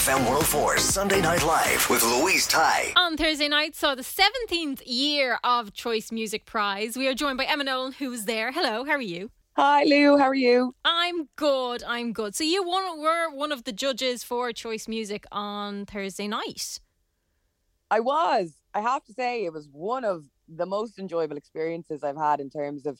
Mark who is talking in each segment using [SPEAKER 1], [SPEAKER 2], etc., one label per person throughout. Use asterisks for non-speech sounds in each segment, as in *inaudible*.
[SPEAKER 1] FM 104 Sunday Night Live with Louise Ty.
[SPEAKER 2] On Thursday night saw the 17th year of Choice Music Prize. We are joined by Emma Nolan, who's there. Hello, how are you?
[SPEAKER 3] Hi, Lou. How are you?
[SPEAKER 2] I'm good. I'm good. So you one, were one of the judges for Choice Music on Thursday night.
[SPEAKER 3] I was. I have to say, it was one of the most enjoyable experiences I've had in terms of,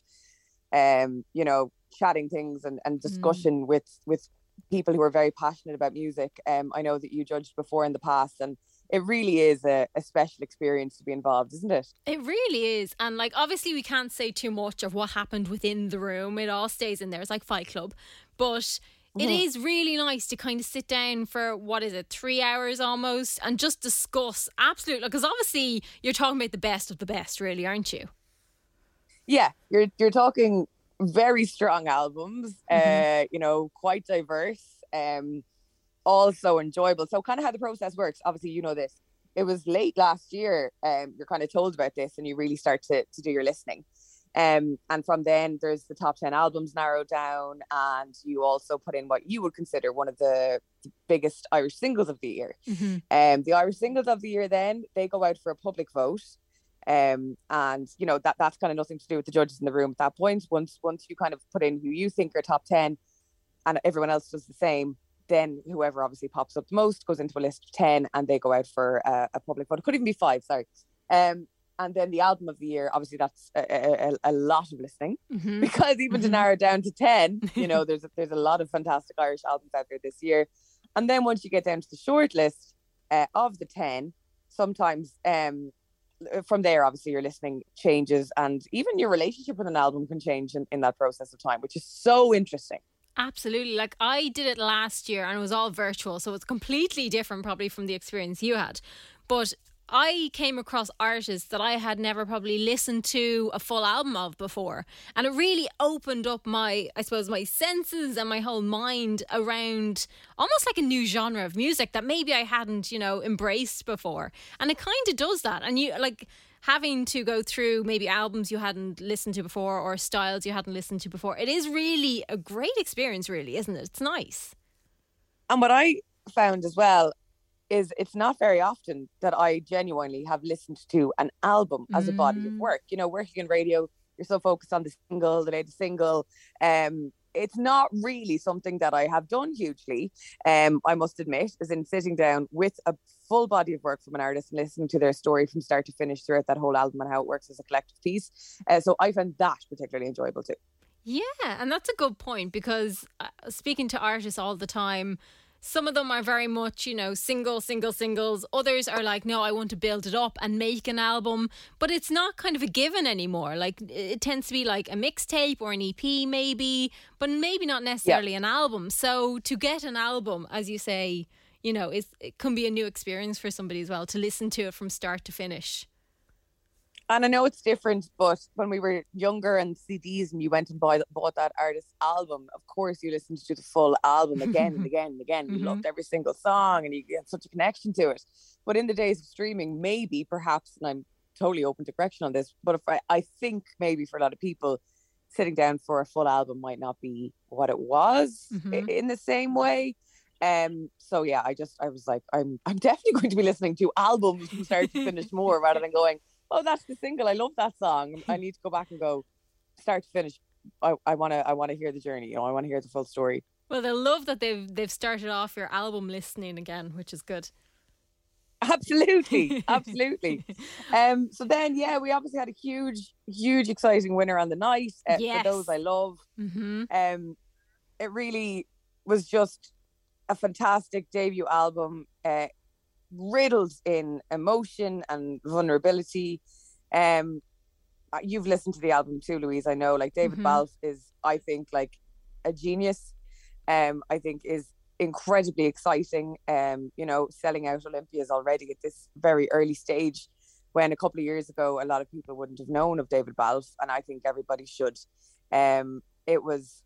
[SPEAKER 3] um, you know, chatting things and, and discussion with with people who are very passionate about music. Um, I know that you judged before in the past, and it really is a, a special experience to be involved, isn't it?
[SPEAKER 2] It really is. And like obviously we can't say too much of what happened within the room. It all stays in there. It's like Fight Club. But it
[SPEAKER 3] Mhm.
[SPEAKER 2] is really nice to kind of sit down for what is it, three hours almost, and just discuss absolutely because obviously you're talking about the best of the best, really, aren't you?
[SPEAKER 3] Yeah, you're you're talking very strong albums. Uh, you know, quite diverse. Um, also enjoyable. So, kind of how the process works. Obviously, you know this. It was late last year. Um, you're kind of told about this, and you really start to to do your listening. Um, and from then, there's the top ten albums narrowed down, and you also put in what you would consider one of the biggest Irish singles of the year. Um, the Irish singles of the year, then they go out for a public vote. Um, and you know that that's kind of nothing to do with the judges in the room at that point. Once once you kind of put in who you think are top ten, and everyone else does the same, then whoever obviously pops up the most goes into a list of ten, and they go out for a, a public vote. It could even be five, sorry. Um, and then the album of the year, obviously that's a, a, a- lot of listening
[SPEAKER 2] Mm-hmm. *laughs*
[SPEAKER 3] because even to narrow down to 10 *laughs* you know there's a, there's a lot of fantastic irish albums out there this year and then once you get down to the short list uh, of the 10 sometimes um Uh, from there obviously your listening changes and even your relationship with an album can change in, in that process of time which is so interesting
[SPEAKER 2] Absolutely. Like I did it last year and it was all virtual. So it's completely different probably from the experience you had. But I came across artists that I had never probably listened to a full album of before. And it really opened up my, I suppose, my senses and my whole mind around almost like a new genre of music that maybe I hadn't, you know, embraced before. And it kind of does that. And you like, having to go through maybe albums you hadn't listened to before or styles you hadn't listened to before. It is really a great experience, really, isn't it? It's nice.
[SPEAKER 3] and what i found as well is it's not very often that i genuinely have listened to an album as a body of
[SPEAKER 2] Mm.
[SPEAKER 3] work you know working in radio you're so focused on the single the latest single um it's not really something that I have done hugely, um, I must admit, is in sitting down with a full body of work from an artist and listening to their story from start to finish throughout that whole album and how it works as a collective piece. Uh, so I found that particularly enjoyable too.
[SPEAKER 2] Yeah, and that's a good point because uh, speaking to artists all the time, some of them are very much, you know, single, single, singles. Others are like, no, I want to build it up and make an album. But it's not kind of a given anymore. Like, it tends to be like a mixtape or an EP, maybe, but maybe not necessarily an album. So to get an album, as you say, you know, is it can be a new experience for somebody as well to listen to it from start to finish.
[SPEAKER 3] And I know it's different, but when we were younger and CDs and you went and buy, bought that artist's album, of course you listened to the full album again and *laughs* again and again. You
[SPEAKER 2] Mhm.
[SPEAKER 3] loved every single song and you get such a connection to it. But in the days of streaming, maybe, perhaps, and I'm totally open to correction on this, but if I, I think maybe for a lot of people, sitting down for a full album might not be what it was
[SPEAKER 2] Mhm.
[SPEAKER 3] in the same way. Um, so yeah, I just I was like, I'm I'm *laughs* definitely going to be listening to albums from start to finish more rather than going, oh, that's the single. I love that song. I need to go back and go start to finish. I, I wanna I wanna hear the journey. You know, I want to hear the full story.
[SPEAKER 2] Well, they love that they've they've started off your album listening again, which is good.
[SPEAKER 3] Absolutely, *laughs* absolutely. Um, so then, yeah, we obviously had a huge, huge, exciting winner on the night. Uh,
[SPEAKER 2] Yes.
[SPEAKER 3] For those I love,
[SPEAKER 2] Mm-hmm.
[SPEAKER 3] um, it really was just a fantastic debut album, uh, riddled in emotion and vulnerability. Um, uh, you've listened to the album too, Louise. I know, like David
[SPEAKER 2] Mhm.
[SPEAKER 3] Balfe is, I think, like a genius. Um, I think is incredibly exciting. Um, you know, selling out Olympias already at this very early stage. When a couple of years ago, a lot of people wouldn't have known of David Balfe, and I think everybody should. Um, it was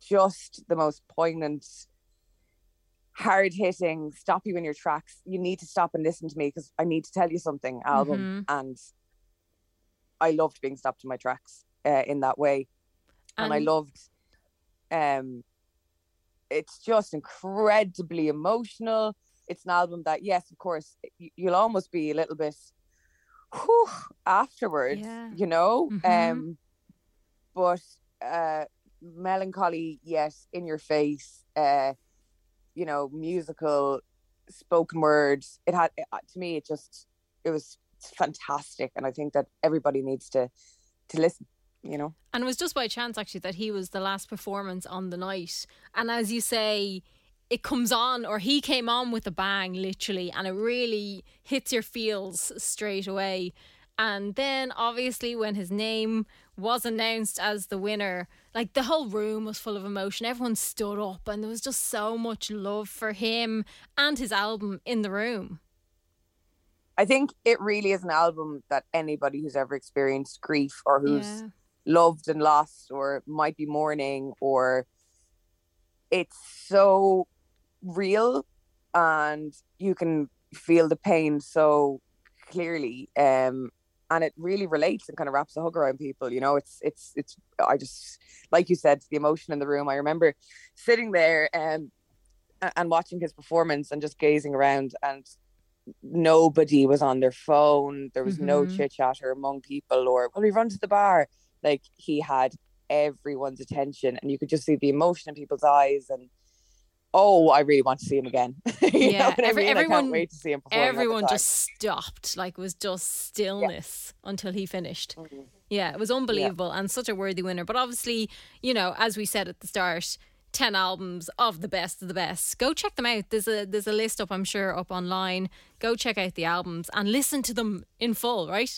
[SPEAKER 3] just the most poignant, hard hitting, stop you in your tracks. You need to stop and listen to me because I need to tell you something album. And I loved being stopped in my tracks uh, in that way. And, I loved, um, it's just incredibly emotional. It's an album that, yes, of course, you'll almost be a little bit whew, afterwards,
[SPEAKER 2] Yeah.
[SPEAKER 3] you know?
[SPEAKER 2] Mhm.
[SPEAKER 3] Um, but uh, melancholy, yes, in your face, uh, you know, musical, spoken words. It had, uh, to me, it just, it was fantastic. And I think that everybody needs to, to listen, you know?
[SPEAKER 2] And it was just by chance actually that he was the last performance on the night. And as you say, it comes on or he came on with a bang literally and it really hits your feels straight away. And then obviously when his name was announced as the winner, like the whole room was full of emotion. Everyone stood up and there was just so much love for him and his album in the room.
[SPEAKER 3] I think it really is an album that anybody who's ever experienced grief or who's
[SPEAKER 2] Yeah.
[SPEAKER 3] loved and lost or might be mourning or it's so real and you can feel the pain so clearly um and it really relates and kind of wraps a hug around people you know? It's it's it's i just like you said the emotion in the room. I remember sitting there and and watching his performance and just gazing around and nobody was on their phone. There was no
[SPEAKER 2] Mhm.
[SPEAKER 3] chit chatter among people or well we run to the bar. Like he had everyone's attention and you could just see the emotion in people's eyes and oh i really want to see him again *laughs*
[SPEAKER 2] Yeah,
[SPEAKER 3] what I
[SPEAKER 2] every-
[SPEAKER 3] mean?
[SPEAKER 2] Everyone-
[SPEAKER 3] can't wait to see him
[SPEAKER 2] Everyone just stopped, like it was just stillness until he finished.
[SPEAKER 3] Mhm.
[SPEAKER 2] Yeah, it was unbelievable and such a worthy winner. But obviously, you know, as we said at the start, ten albums of the best of the best. Go check them out. There's a there's a list up, I'm sure, up online. Go check out the albums and listen to them in full, right?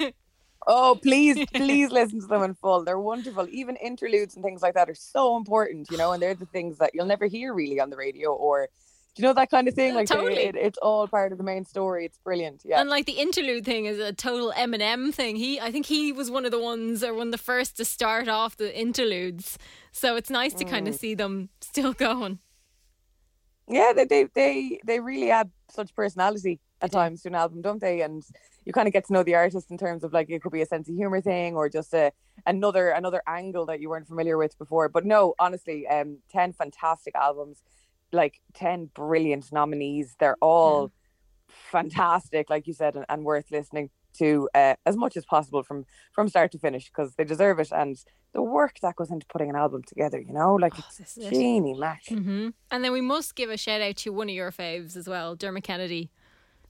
[SPEAKER 2] *laughs*
[SPEAKER 3] Oh, please, *laughs* please listen to them in full. They're wonderful. Even interludes and things like that are so important, you know, and they're the things that you'll never hear really on the radio or, do you know, that kind of thing. Like, they-
[SPEAKER 2] Totally.
[SPEAKER 3] it, it's all part of the main story. It's brilliant. Yeah.
[SPEAKER 2] And like the interlude thing is a total Eminem thing. He, I think he was one of the ones or one of the first to start off the interludes. So it's nice to kind of
[SPEAKER 3] Mm.
[SPEAKER 2] see them still *laughs* going.
[SPEAKER 3] yeah, they, they, they, they really add such personality at times to an album, don't they? And you kind of get to know the artist in terms of like, it could be a sense of humor thing or just a, another, another angle that you weren't familiar with before. But no, honestly, um, 10 fantastic albums, like 10 brilliant nominees. They're all fantastic, like you said, and, and worth listening to uh, as much as possible from from start to finish because they deserve it. And the work that goes into putting an album together, you know, like
[SPEAKER 2] Oh,
[SPEAKER 3] it's
[SPEAKER 2] is it.
[SPEAKER 3] Mac.
[SPEAKER 2] hmm And then we must give a shout out to one of your faves as well, Dermot Kennedy,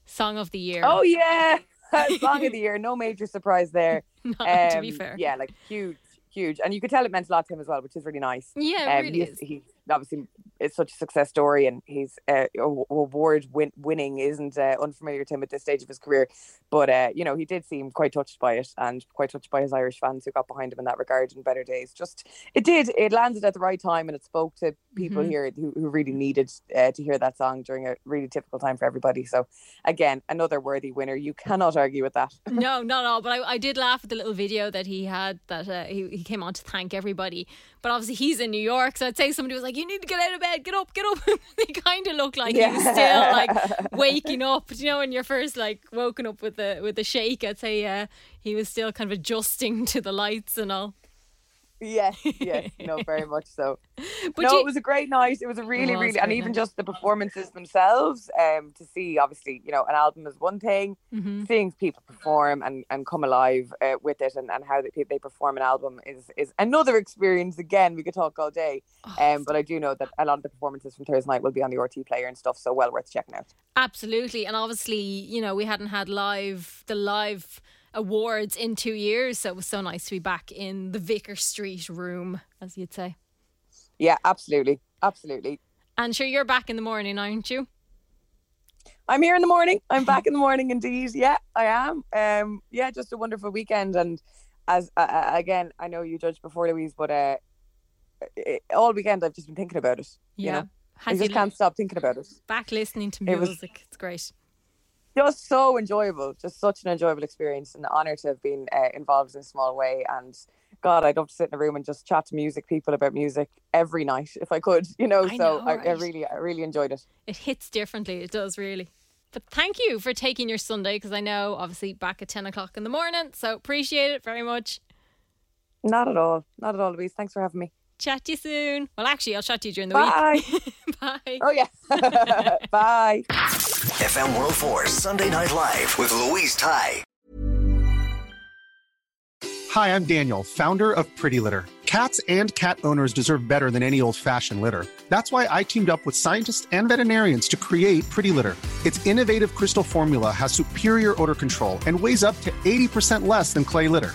[SPEAKER 2] Song of the Year.
[SPEAKER 3] Oh yeah, *laughs* song of the *laughs* year. No major surprise there. *laughs*
[SPEAKER 2] Not, to be
[SPEAKER 3] Um,
[SPEAKER 2] fair.
[SPEAKER 3] yeah, like huge, huge, and you could tell it meant a lot to him as well, which is really nice.
[SPEAKER 2] Yeah, it
[SPEAKER 3] Um,
[SPEAKER 2] really
[SPEAKER 3] he obviously it's such a success story, and he's uh, a- award win- winning isn't uh, unfamiliar to him at this stage of his career. But uh, you know, he did seem quite touched by it, and quite touched by his Irish fans who got behind him in that regard in better days. Just it did, it landed at the right time, and it spoke to people
[SPEAKER 2] Mhm.
[SPEAKER 3] here who, who really needed uh, to hear that song during a really difficult time for everybody. So again, another worthy winner. You cannot argue with that. *laughs*
[SPEAKER 2] no, not at all. But I, I did laugh at the little video that he had that uh, he, he came on to thank everybody. But obviously he's in New York, so I'd say somebody was like, "You need to get out of bed, get up, get up." *laughs* they kind of looked like he was still like *laughs* waking up. You know, when you're first like woken up with the with the shake, I'd say uh, he was still kind of adjusting *laughs* to the lights and all.
[SPEAKER 3] Yes, yes, no, very *laughs* much so.
[SPEAKER 2] But
[SPEAKER 3] no,
[SPEAKER 2] you-
[SPEAKER 3] it was a great night. It was a really,
[SPEAKER 2] was
[SPEAKER 3] really, and even
[SPEAKER 2] night.
[SPEAKER 3] just the performances themselves. Um, to see, obviously, you know, an album is one thing.
[SPEAKER 2] Mhm.
[SPEAKER 3] Seeing people perform and, and come alive uh, with it, and, and how they they perform an album is is another experience. Again, we could talk all day.
[SPEAKER 2] Oh,
[SPEAKER 3] Um, but I do know that a lot of the performances from Thursday night will be on the RTÉ player and stuff, so well worth checking out.
[SPEAKER 2] Absolutely. And obviously, you know, we hadn't had live the live awards in two years, so it was so nice to be back in the Vicar Street room, as you'd say.
[SPEAKER 3] Yeah, absolutely, absolutely.
[SPEAKER 2] And sure, you're back in the morning, aren't you?
[SPEAKER 3] I'm here in the morning. I'm *laughs* back in the morning, indeed. Yeah, I am. Um, yeah, just a wonderful weekend. And as uh, uh, again, I know you judged before Louise, but uh, it, all weekend I've just been thinking about it. You know, I just can't stop thinking about it.
[SPEAKER 2] back listening to music.
[SPEAKER 3] It was-
[SPEAKER 2] music. It's great.
[SPEAKER 3] Just so enjoyable, just such an enjoyable experience, and an honor to have been uh, involved in a small way. And God, I'd love to sit in a room and just chat to music people about music every night if I could. You know,
[SPEAKER 2] I
[SPEAKER 3] so
[SPEAKER 2] know,
[SPEAKER 3] I, I really, I really enjoyed it.
[SPEAKER 2] It hits differently. It does really. But thank you for taking your Sunday because I know obviously back at 10 o'clock in the morning. So appreciate it very much.
[SPEAKER 3] Not at all, not at all, Louise. Thanks for having me.
[SPEAKER 2] Chat to you soon. Well, actually, I'll chat to you during the
[SPEAKER 3] Bye.
[SPEAKER 2] week. Bye. *laughs* Bye.
[SPEAKER 3] Oh yeah, *laughs* bye.
[SPEAKER 1] FM 104 Sunday Night Live with Louise Ty.
[SPEAKER 4] Hi, I'm Daniel, founder of Pretty Litter. Cats and cat owners deserve better than any old fashioned litter. That's why I teamed up with scientists and veterinarians to create Pretty Litter. Its innovative crystal formula has superior odor control and weighs up to 80% less than clay litter.